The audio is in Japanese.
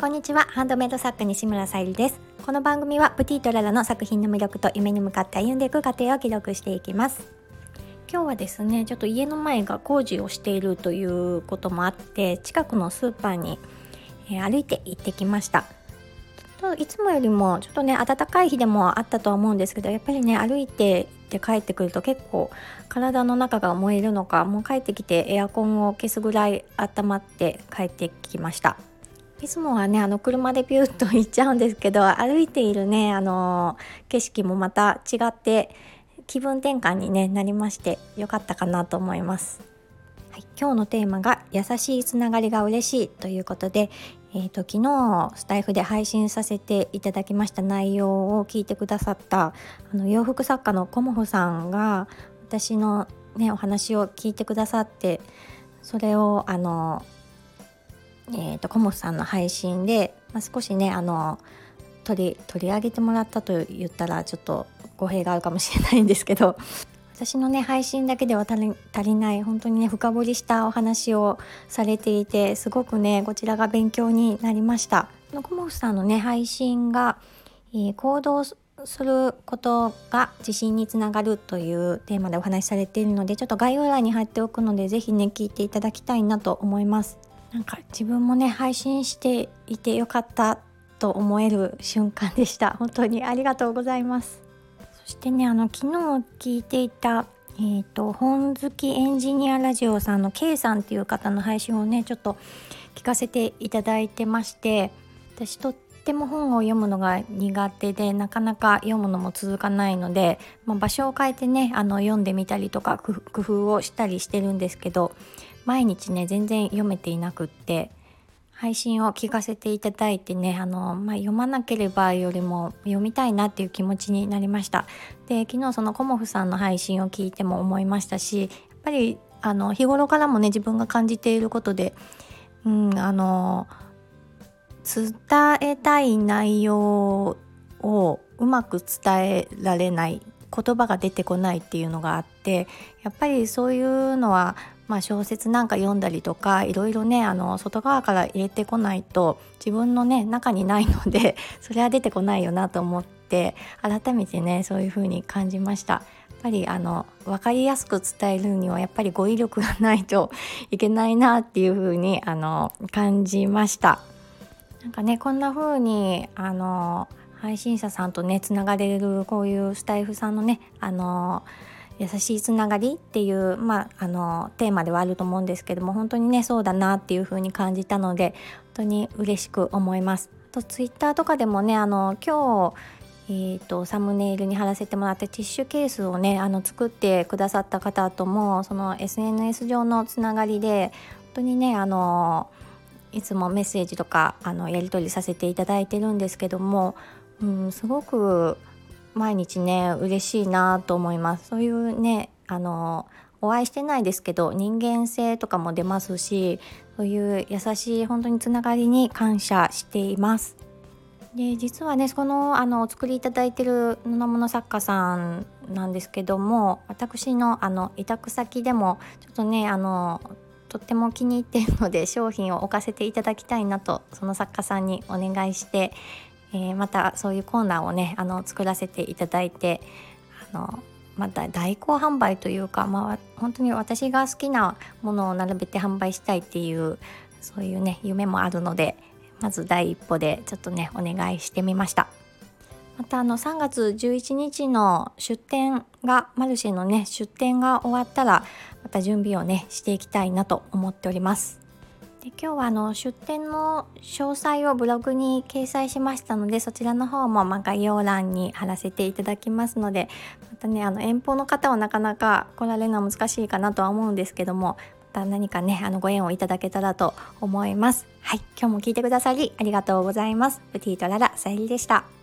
こんにちは。ハンドメイド作家西村さゆりです。この番組はプティとララの作品の魅力と夢に向かって歩んでいく過程を記録していきます。今日はですねちょっと家の前が工事をしているということもあって近くのスーパーに、えー、歩いて行ってきました。といつもよりもちょっとね暖かい日でもあったとは思うんですけどやっぱりね歩いてって帰ってくると結構体の中が燃えるのかもう帰ってきてエアコンを消すぐらい温まって帰ってきました。いつもはねあの車でピューッと行っちゃうんですけど 歩いているねあの景色もまた違って気分転換に、ね、なりましてよかったかなと思います。はい、今日のテーマが「優しいつながりが嬉しい」ということで、えーと、昨日スタイフで配信させていただきました内容を聞いてくださったあの洋服作家のコモフさんが私の、ね、お話を聞いてくださってそれをあのえーと、コモさんの配信で、まあ、少しねあの取り取り上げてもらったと言ったらちょっと語弊があるかもしれないんですけど 私のね配信だけでは足りない本当にね深掘りしたお話をされていてすごくねこちらが勉強になりました。のコモフさんのね配信が、えー、行動することが自信につながるというテーマでお話しされているのでちょっと概要欄に貼っておくので是非ね聞いていただきたいなと思います。なんか自分もね配信していてよかったと思える瞬間でした。本当にありがとうございます。そしてねあの昨日聞いていたえーと、本好きエンジニアラジオさんの K さんっていう方の配信をねちょっと聞かせていただいてまして私とっても本を読むのが苦手でなかなか読むのも続かないので、まあ、場所を変えてねあの読んでみたりとか工夫をしたりしてるんですけど毎日ね全然読めていなくって配信を聞かせていただいてねあの、まあ、読まなければよりも読みたいなっていう気持ちになりました。で昨日そのコモフさんの配信を聞いても思いましたしやっぱりあの日頃からもね自分が感じていることでうんあの伝えたい内容をうまく伝えられない言葉が出てこないっていうのがあってやっぱりそういうのはまあ、小説なんか読んだりとかいろいろねあの外側から入れてこないと自分のね中にないので それは出てこないよなと思って改めてねそういう風に感じました。やっぱりあの分かりやすく伝えるにはやっぱり語彙力がないと いけないなっていう風にあに感じました。なんかねこんな風にあの配信者さんとねつながれるこういうスタイフさんのねあの優しいつながりっていう、まあ、あのテーマではあると思うんですけども本当にねそうだなっていう風に感じたので本当に嬉しく思います。とツイッターとかでもねあの今日えーと、サムネイルに貼らせてもらってティッシュケースをねあの作ってくださった方ともその SNS 上のつながりで本当にねあのいつもメッセージとかあのやり取りさせていただいてるんですけども、うん、すごく毎日ね嬉しいなと思います。そういうねあのお会いしてないですけど人間性とかも出ますしそういう優しい本当につながりに感謝しています。で実はねこのあのお作りいただいてる布物作家さんなんですけども私のあの委託先でもちょっとねあのとっても気に入っているので商品を置かせていただきたいなとその作家さんにお願いしてえー、またそういうコーナーをねあの作らせていただいてあのまた代行販売というか、まあ、本当に私が好きなものを並べて販売したいっていうそういうね夢もあるのでまず第一歩でちょっとねお願いしてみました。またあの3月11日の出店がマルシェのね出店が終わったらまた準備をねしていきたいなと思っております。で今日はあの出店の詳細をブログに掲載しましたのでそちらの方もま概要欄に貼らせていただきますのでまたねあの遠方の方はなかなか来られるのは難しいかなとは思うんですけどもまた何かねあのご縁をいただけたらと思います。はい今日も聞いてくださりありがとうございます。プティとララさゆりでした。